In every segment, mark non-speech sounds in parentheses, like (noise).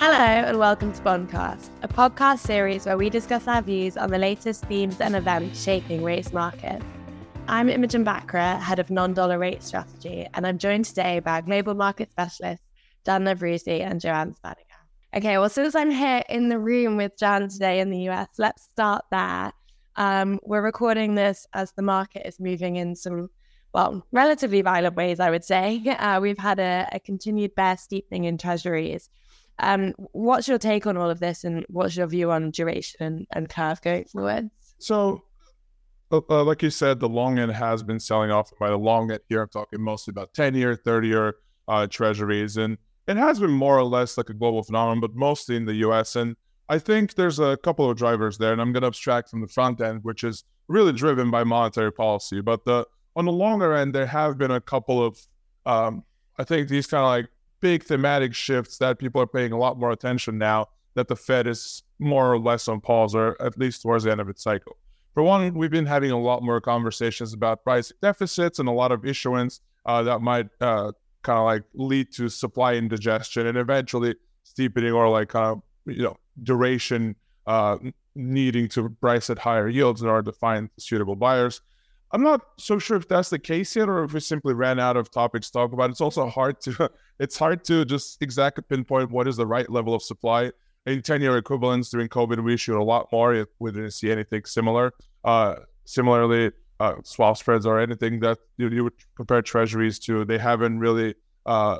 Hello, and welcome to Bondcast, a podcast series where we discuss our views on the latest themes and events shaping rates markets. I'm Imogen Bachra, head of non dollar rate strategy, and I'm joined today by global market specialists Jan Nevruzi and Joann Spadigam. Okay, well, since I'm here in the room with Jan today in the US, let's start there. Um, we're recording this as the market is moving in some, well, relatively violent ways, I would say. (laughs) Uh, we've had a, a continued bear steepening in treasuries um, what's your take on all of this, and what's your view on duration and, and curve going forward? So, uh, uh, like you said, the long end has been selling off. By the long end here, I'm talking mostly about 10 year, 30 year uh, treasuries. And it has been more or less like a global phenomenon, but mostly in the US. And I think there's a couple of drivers there. And I'm going to abstract from the front end, which is really driven by monetary policy. But the on the longer end, there have been a couple of, um, I think these kind of like big thematic shifts that people are paying a lot more attention now that the Fed is more or less on pause, or at least towards the end of its cycle. For one, we've been having a lot more conversations about price deficits and a lot of issuance uh, that might uh, kind of like lead to supply indigestion and eventually steepening or like kind of you know duration uh, needing to price at higher yields in order to find suitable buyers. I'm not so sure if that's the case yet, or if we simply ran out of topics to talk about. It's also hard to (laughs) it's hard to just exactly pinpoint what is the right level of supply. In 10 year equivalents during COVID, we issued a lot more. We didn't see anything similar. Uh, similarly, uh, swap spreads or anything that you, you, would compare treasuries to, they haven't really uh,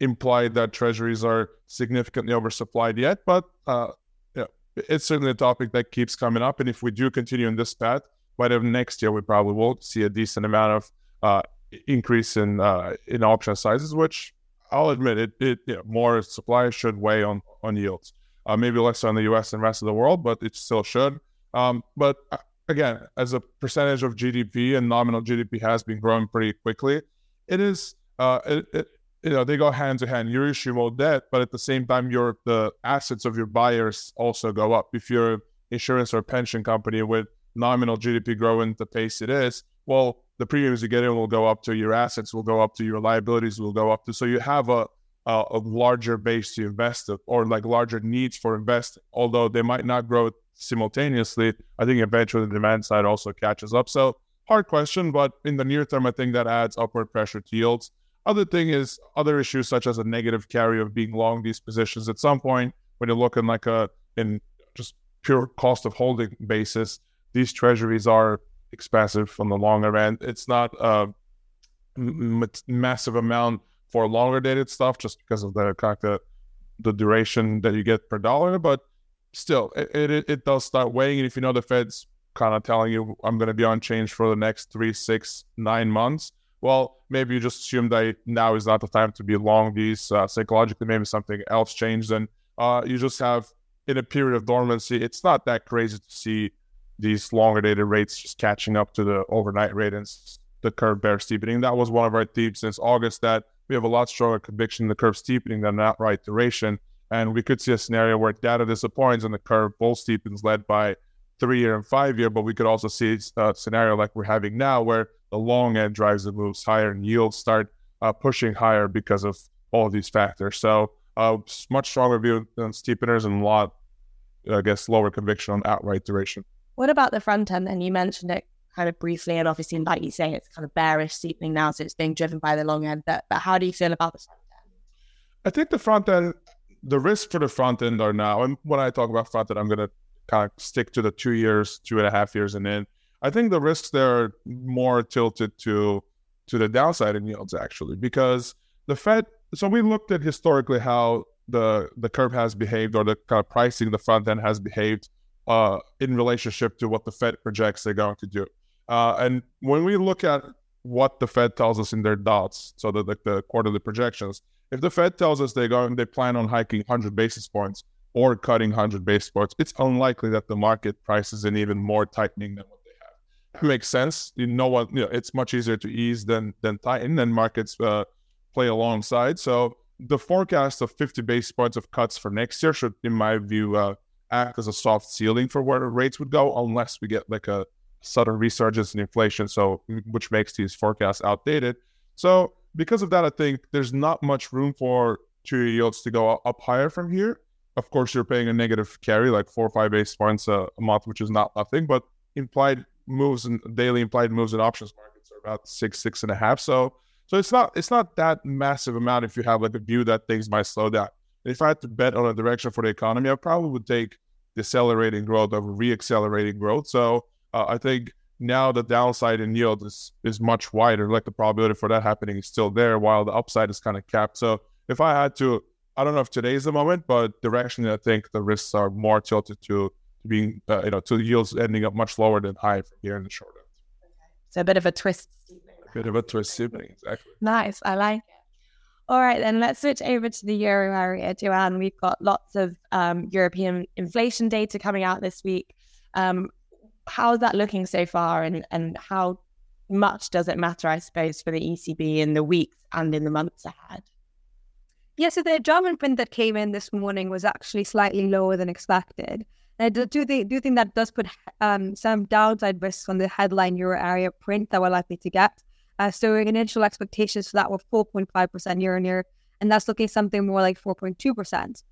implied that treasuries are significantly oversupplied yet. But uh, yeah, it's certainly a topic that keeps coming up. And if we do continue in this path, by the next year, we probably will see a decent amount of uh, increase in uh, in auction sizes, which I'll admit it, it you know, more supply should weigh on on yields. Uh, maybe less so in the U.S. and rest of the world, but it still should. Um, but uh, again, as a percentage of GDP and nominal GDP has been growing pretty quickly, it is uh, it, it, you know they go hand to hand. You issue more debt, but at the same time, your the assets of your buyers also go up. If you're insurance or pension company with nominal GDP growing the pace it is, well, the premiums you get in will go up to your assets will go up to your liabilities will go up to so you have a a, a larger base to invest in, or like larger needs for investing although they might not grow simultaneously. I think eventually the demand side also catches up. So hard question but in the near term i think that adds upward pressure to yields. Other thing is other issues such as a negative carry of being long these positions. At some point when you're looking like a in just pure cost of holding basis these treasuries are expensive on the longer end. It's not a m- massive amount for longer dated stuff just because of the kind of the duration that you get per dollar, but still, it, it, it does start weighing. And if you know the Fed's kind of telling you, I'm going to be on change for the next three, six, nine months, well, maybe you just assume that now is not the time to be long these. Uh, psychologically, maybe something else changed. And uh, you just have, in a period of dormancy, it's not that crazy to see these longer dated rates just catching up to the overnight rate and the curve bear steepening. That was one of our themes since August that we have a lot stronger conviction in the curve steepening than outright duration. And we could see a scenario where data disappoints and the curve bull steepens led by three year and five year. But we could also see a scenario like we're having now where the long end drives the moves higher and yields start uh, pushing higher because of all of these factors. So, uh, much stronger view than steepeners and a lot, I guess, lower conviction on outright duration. What about the front end? And you mentioned it kind of briefly, and obviously, like you say, it's kind of bearish steepening now, so it's being driven by the long end. But, but how do you feel about the front end? I think the front end, the risks for the front end are now, and when I talk about front end, I'm going to kind of stick to the two years, two and a half years, and in. I think the risks there are more tilted to to the downside in yields actually, because the Fed. So we looked at historically how the the curve has behaved, or the kind of pricing the front end has behaved uh, in relationship to what the Fed projects they're going to do. Uh, and when we look at what the Fed tells us in their dots, so the, quarterly projections, if the Fed tells us they're going, they plan on hiking 100 basis points or cutting 100 basis points, it's unlikely that the market prices in even more tightening than what they have. It makes sense. You know what? You know, it's much easier to ease than than tighten, and markets uh, play alongside. So the forecast of 50 basis points of cuts for next year should, in my view, uh, act as a soft ceiling for where rates would go unless we get like a sudden resurgence in inflation so which makes these forecasts outdated so because of that i think there's not much room for two yields to go up higher from here. Of course, you're paying a negative carry, like four or five basis points a, a month, which is not nothing, but implied moves and daily implied moves in options markets are about six, six and a half. So, so it's not it's not that massive amount if you have like a view that things might slow down. If I had to bet on a direction for the economy, I probably would take decelerating growth over re-accelerating growth. So uh, I think now the downside in yield is is much wider. Like the probability for that happening is still there, while the upside is kind of capped. So if I had to, I don't know if today's the moment, but directionally, I think the risks are more tilted to being, uh, you know, to yields ending up much lower than high from here in the short end. Okay. So a bit of a twist. A bit of a twist steepening, exactly. Nice, I like it. All right, then let's switch over to the euro area, Joann. We've got lots of um, European inflation data coming out this week. Um, how's that looking so far, and, and how much does it matter, I suppose, for the ECB in the weeks and in the months ahead? Yeah, so the German print that came in this morning was actually slightly lower than expected. I do, do, think, do think that does put um, some downside risks on the headline euro area print that we're likely to get. Uh, so initial expectations for that were 4.5% year on year, and that's looking something more like 4.2%.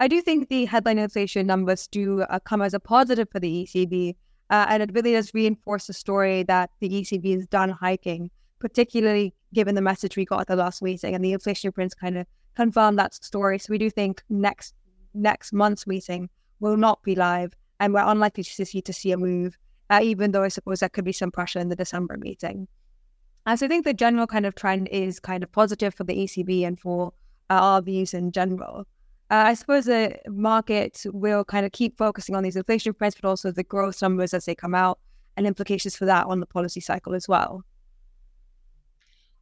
I do think the headline inflation numbers do uh, come as a positive for the ECB, uh, and it really does reinforce the story that the ECB is done hiking, particularly given the message we got at the last meeting, and the inflation prints kind of confirm that story. So we do think next next month's meeting will not be live, and we're unlikely to see to see a move, uh, even though I suppose there could be some pressure in the December meeting. So I think the general kind of trend is kind of positive for the ECB and for uh, our views in general. Uh, I suppose the market will kind of keep focusing on these inflation prints, but also the growth numbers as they come out and implications for that on the policy cycle as well.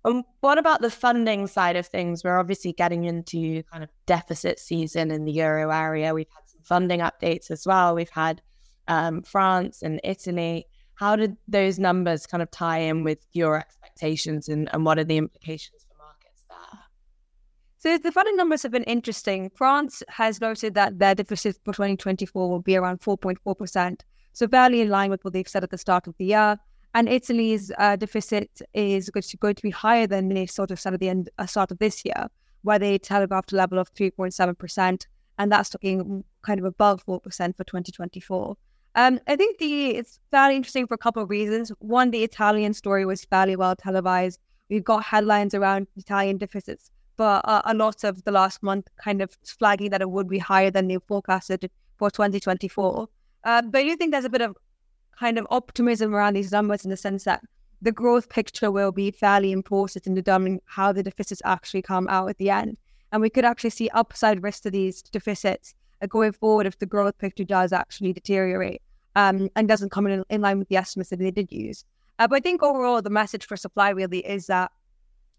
Um, what about the funding side of things? We're obviously getting into kind of deficit season in the euro area. We've had some funding updates as well. We've had um, France and Italy. How did those numbers kind of tie in with your expectations and, and what are the implications for markets there? So the funding numbers have been interesting. France has noted that their deficit for 2024 will be around 4.4%, so fairly in line with what they've said at the start of the year. And Italy's uh, deficit is going to be higher than they sort of said at the end, uh, start of this year, where they telegraphed a level of 3.7%, and that's looking kind of above 4% for 2024. Um, I think the it's fairly interesting for a couple of reasons. One, the Italian story was fairly well televised. We've got headlines around Italian deficits, but uh, a lot of the last month kind of flagging that it would be higher than they forecasted for 2024. Uh, but I do think there's a bit of kind of optimism around these numbers in the sense that the growth picture will be fairly important in determining how the deficits actually come out at the end. And we could actually see upside risk to these deficits going forward if the growth picture does actually deteriorate um, and doesn't come in, in line with the estimates that they did use. Uh, but I think overall, the message for supply really is that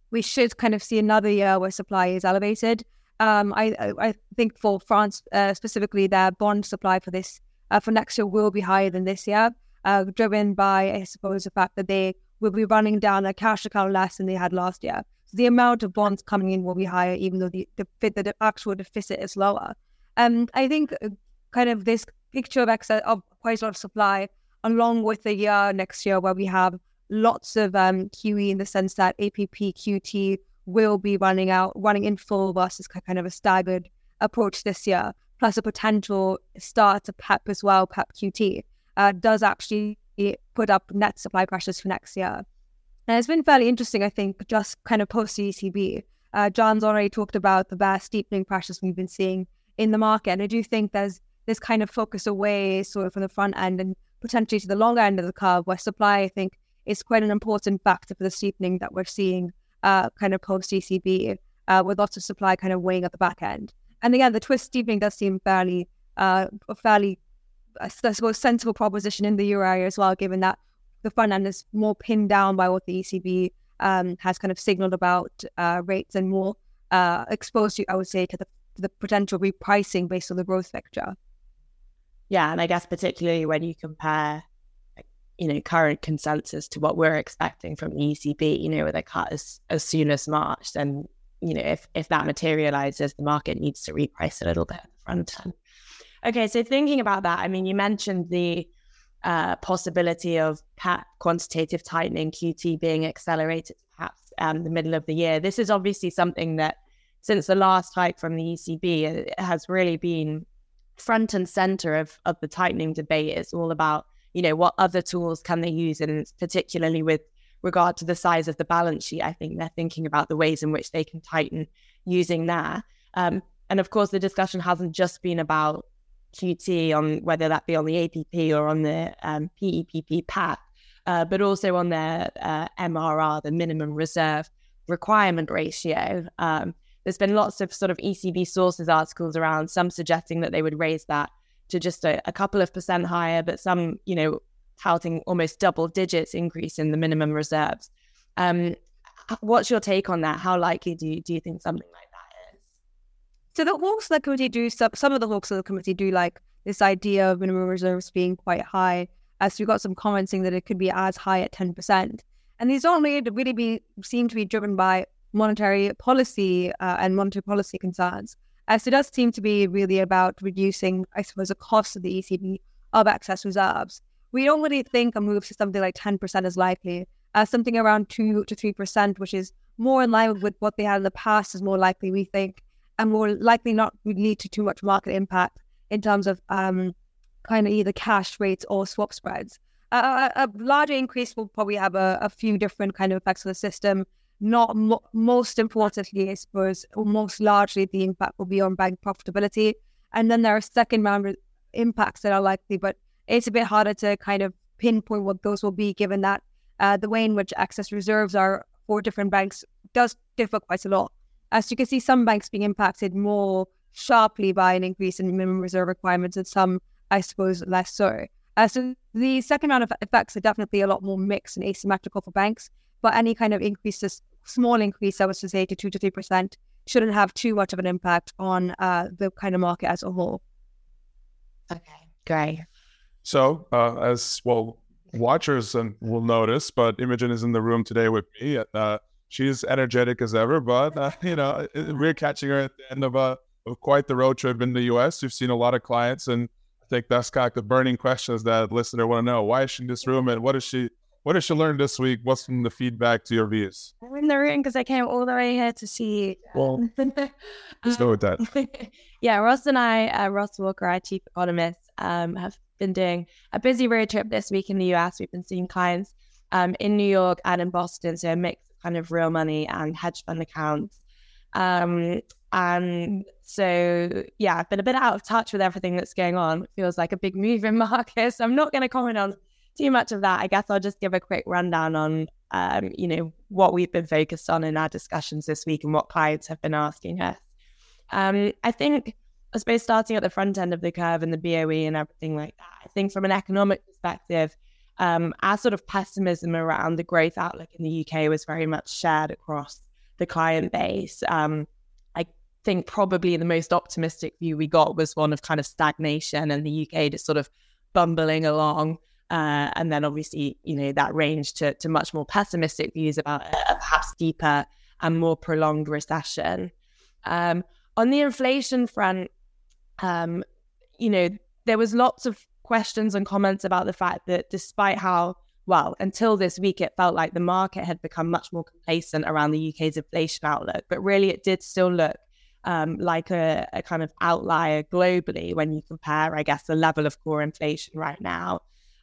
we should kind of see another year where supply is elevated. Um, I, I, think for France uh, specifically, their bond supply for this uh, for next year will be higher than this year, uh, driven by I suppose the fact that they will be running down their cash account less than they had last year. So the amount of bonds coming in will be higher, even though the the, the actual deficit is lower. Um, I think uh, kind of this picture of excess of quite a lot of supply, along with the year next year where we have lots of um, QE in the sense that APP QT will be running out, running in full versus kind of a staggered approach this year, plus a potential start to PEPP as well, PEPP QT, uh, does actually put up net supply pressures for next year. And it's been fairly interesting, I think, just kind of post ECB. Uh, Jan's already talked about the vast steepening pressures we've been seeing in the market. And I do think there's this kind of focus away sort of from the front end and potentially to the longer end of the curve where supply, I think, is quite an important factor for the steepening that we're seeing uh, kind of post ECB uh, with lots of supply kind of weighing at the back end. And again, the twist steepening does seem fairly, uh, fairly, I suppose, sensible proposition in the euro area as well, given that the front end is more pinned down by what the ECB um, has kind of signaled about uh, rates and more uh, exposed, to, I would say, to the the potential repricing based on the growth vector. Yeah, and I guess particularly when you compare, you know, current consensus to what we're expecting from ECB, you know, with a cut as, as soon as March, then you know, if if that materializes, the market needs to reprice a little bit front end. Okay, so thinking about that, I mean, you mentioned the uh, possibility of quantitative tightening, QT being accelerated perhaps um, the middle of the year. This is obviously something that since the last hike from the ECB, it has really been front and center of, of the tightening debate. It's all about, you know, what other tools can they use, and particularly with regard to the size of the balance sheet, I think they're thinking about the ways in which they can tighten using that. Um, and of course, the discussion hasn't just been about QT on whether that be on the APP or on the um, PEPP path, uh, but also on their uh, MRR, the minimum reserve requirement ratio. Um, there's been lots of sort of ECB sources articles around, some suggesting that they would raise that to just a, a couple of percent higher, but some, you know, touting almost double digits increase in the minimum reserves. Um, what's your take on that? How likely do you, do you think something like that is? So the Hawke Select Committee do some, some of the Hawke Select Committee do like this idea of minimum reserves being quite high. As we got some comments saying that it could be as high at ten percent, and these don't really, really be seem to be driven by monetary policy uh, and monetary policy concerns. As it does seem to be really about reducing, I suppose, the cost of the ECB of excess reserves. We don't really think a move to something like 10% is likely. Uh, something around 2 to 3%, which is more in line with what they had in the past, is more likely, we think, and more likely not lead to too much market impact in terms of um, kind of either cash rates or swap spreads. Uh, a, a larger increase will probably have a, a few different kind of effects on the system not mo- most importantly, I suppose, or most largely, the impact will be on bank profitability. And then there are second round impacts that are likely, but it's a bit harder to kind of pinpoint what those will be, given that uh, the way in which excess reserves are for different banks does differ quite a lot. As you can see, some banks being impacted more sharply by an increase in minimum reserve requirements, and some, I suppose, less so. Uh, so the second round of effects are definitely a lot more mixed and asymmetrical for banks, but any kind of increases small increase, I was to say, to two to three percent, shouldn't have too much of an impact on uh, the kind of market as a whole. Okay, great. So, uh, as well, watchers will notice, but Imogen is in the room today with me. Uh, she's energetic as ever, but uh, you know, (laughs) we're catching her at the end of a of quite the road trip in the U.S. We've seen a lot of clients, and I think that's kind of the burning questions that listener want to know: Why is she in this room, and what is she what did you learn this week? What's from the feedback to your views? I'm in the room because I came all the way here to see. you. Well, (laughs) let's go with that. (laughs) yeah, Ross and I, uh, Ross Walker, our chief economist, um, have been doing a busy road trip this week in the US. We've been seeing clients um, in New York and in Boston, so a mix of kind of real money and hedge fund accounts. Um, and so, yeah, I've been a bit out of touch with everything that's going on. It feels like a big move in (laughs) markets. So I'm not going to comment on too much of that. I guess I'll just give a quick rundown on, um, you know, what we've been focused on in our discussions this week and what clients have been asking us. Um, I think, I suppose, starting at the front end of the curve and the BOE and everything like that, I think from an economic perspective, um, our sort of pessimism around the growth outlook in the UK was very much shared across the client base. Um, I think probably the most optimistic view we got was one of kind of stagnation and the UK just sort of bumbling along. Uh, and then obviously, you know, that range to, to much more pessimistic views about a, a perhaps deeper and more prolonged recession. Um, on the inflation front, um, you know, there was lots of questions and comments about the fact that despite how well, until this week, it felt like the market had become much more complacent around the UK's inflation outlook, but really it did still look um, like a, a, kind of outlier globally when you compare, I guess, the level of core inflation right now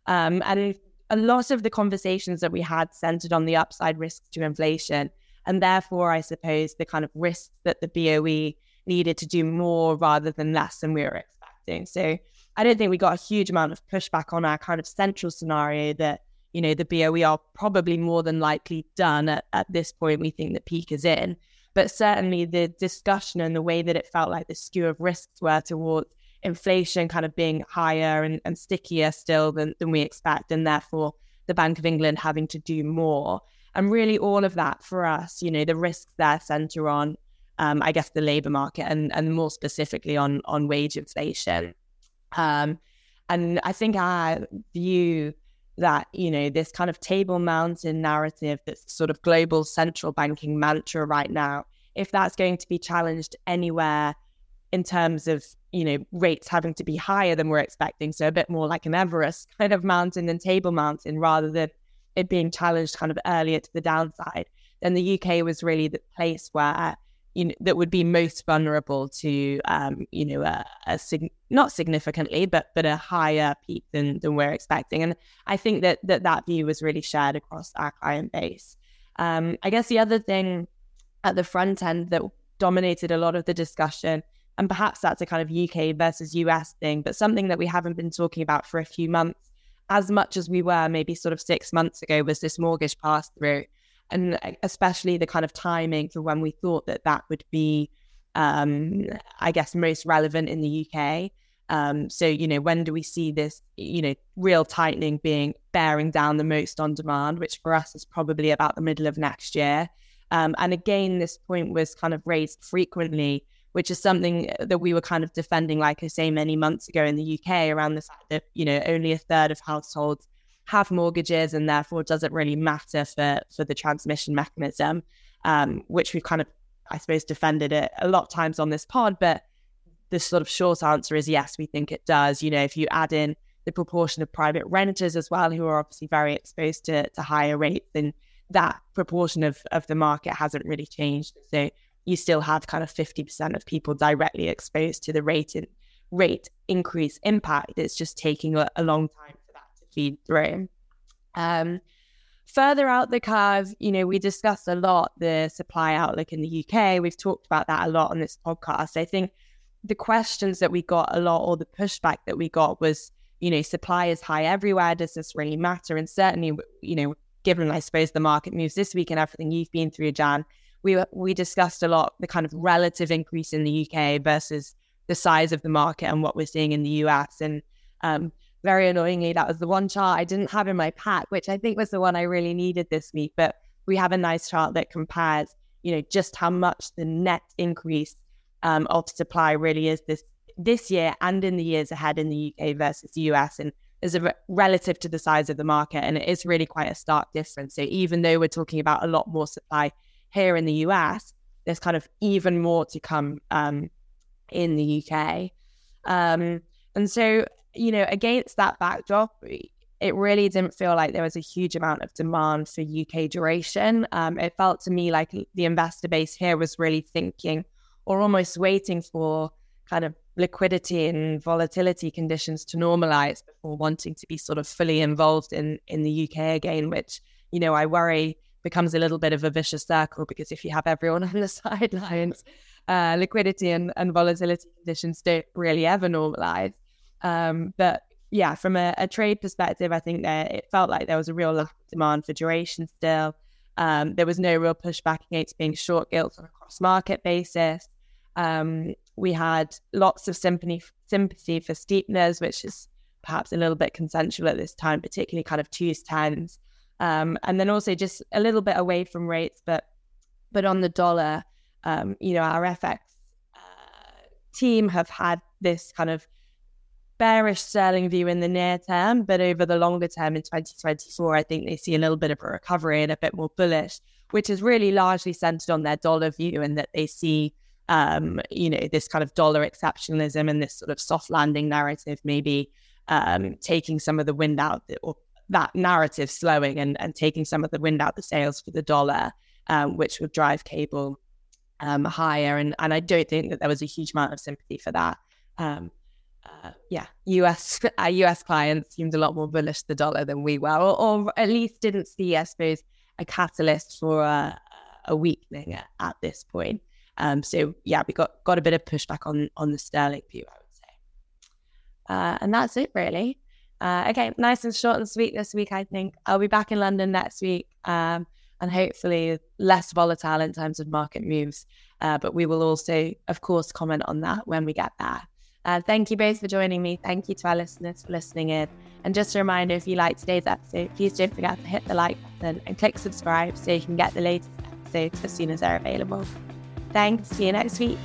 um, and a lot of the conversations that we had centered on the upside risks to inflation. And therefore, I suppose the kind of risks that the BOE needed to do more rather than less than we were expecting. So I don't think we got a huge amount of pushback on our kind of central scenario that, you know, the BOE are probably more than likely done at, at this point. We think the peak is in. But certainly the discussion and the way that it felt like the skew of risks were towards inflation kind of being higher and, and stickier still than, than we expect, and therefore the Bank of England having to do more. And really, all of that for us, you know, the risks there center on, um, I guess, the labor market and, and more specifically on, on wage inflation. Um, and I think I view that, you know, this kind of table mountain narrative that's sort of global central banking mantra right now, if that's going to be challenged anywhere in terms of you know rates having to be higher than we're expecting so a bit more like an everest kind of mountain than table mountain rather than it being challenged kind of earlier to the downside then the uk was really the place where you know, that would be most vulnerable to, um, you know, a, a sig- not significantly, but but a higher peak than than we're expecting. And I think that that that view was really shared across our client base. Um, I guess the other thing at the front end that dominated a lot of the discussion, and perhaps that's a kind of UK versus US thing, but something that we haven't been talking about for a few months as much as we were maybe sort of six months ago was this mortgage pass through and especially the kind of timing for when we thought that that would be, um, I guess, most relevant in the UK. Um, so, you know, when do we see this, you know, real tightening being bearing down the most on demand, which for us is probably about the middle of next year. Um, and again, this point was kind of raised frequently, which is something that we were kind of defending, like I say, many months ago in the UK around the fact that, you know, only a third of households have mortgages and therefore doesn't really matter for for the transmission mechanism, um, which we've kind of, I suppose, defended it a lot of times on this pod. But the sort of short answer is yes, we think it does. You know, if you add in the proportion of private renters as well, who are obviously very exposed to, to higher rates, then that proportion of, of the market hasn't really changed. So you still have kind of 50% of people directly exposed to the rate in, rate increase impact. It's just taking a, a long time for that to feed through. Um, further out the curve, you know, we discussed a lot the supply outlook in the UK. We've talked about that a lot on this podcast. I think the questions that we got a lot, or the pushback that we got, was, you know, supply is high everywhere. Does this really matter? And certainly, you know, given I suppose the market moves this week and everything you've been through, Jan, we we discussed a lot the kind of relative increase in the UK versus the size of the market and what we're seeing in the US. And um, very annoyingly, that was the one chart I didn't have in my pack, which I think was the one I really needed this week. But we have a nice chart that compares, you know, just how much the net increase um, of supply really is this this year and in the years ahead in the UK versus the US, and is a re- relative to the size of the market, and it is really quite a stark difference. So even though we're talking about a lot more supply here in the US, there's kind of even more to come um, in the UK. Um, and so you know, against that backdrop, it really didn't feel like there was a huge amount of demand for UK duration. Um, it felt to me like the investor base here was really thinking or almost waiting for kind of liquidity and volatility conditions to normalize before wanting to be sort of fully involved in in the UK again, which you know I worry becomes a little bit of a vicious circle because if you have everyone (laughs) on the sidelines, uh, liquidity and, and volatility conditions don't really ever normalize. Um, but yeah, from a, a, trade perspective, I think that it felt like there was a real lack of demand for duration still. Um, there was no real pushback against being short gilts on a cross market basis. Um, we had lots of sympathy, sympathy for steepeners, which is perhaps a little bit consensual at this time, particularly kind of twos tens. Um, and then also just a little bit away from rates, but but on the dollar, um, you know, our FX uh, team have had this kind of bearish sterling view in the near term, but over the longer term in 2024, I think they see a little bit of a recovery and a bit more bullish, which is really largely centered on their dollar view and that they see, um, you know, this kind of dollar exceptionalism and this sort of soft landing narrative maybe um, taking some of the wind out or that narrative slowing and, and taking some of the wind out the sails for the dollar, um, which would drive cable um, higher. And, and I don't think that there was a huge amount of sympathy for that. Um, uh, yeah, US our (laughs) US clients seemed a lot more bullish the dollar than we were, or, or at least didn't see, I suppose, a catalyst for a, a weakening at, at, this point. Um, so yeah, we got got a bit of pushback on on the sterling view, I would say, uh, and that's it really. Uh, okay, nice and short and sweet this week. I think I'll be back in London next week, um, and hopefully less volatile in terms of market moves. Uh, but we will also, of course, comment on that when we get there. Uh, thank you both for joining me. Thank you to our listeners for listening in. And just a reminder if you like today's episode, please don't forget to hit the like button and click subscribe so you can get the latest episodes as soon as they're available. Thanks. See you next week.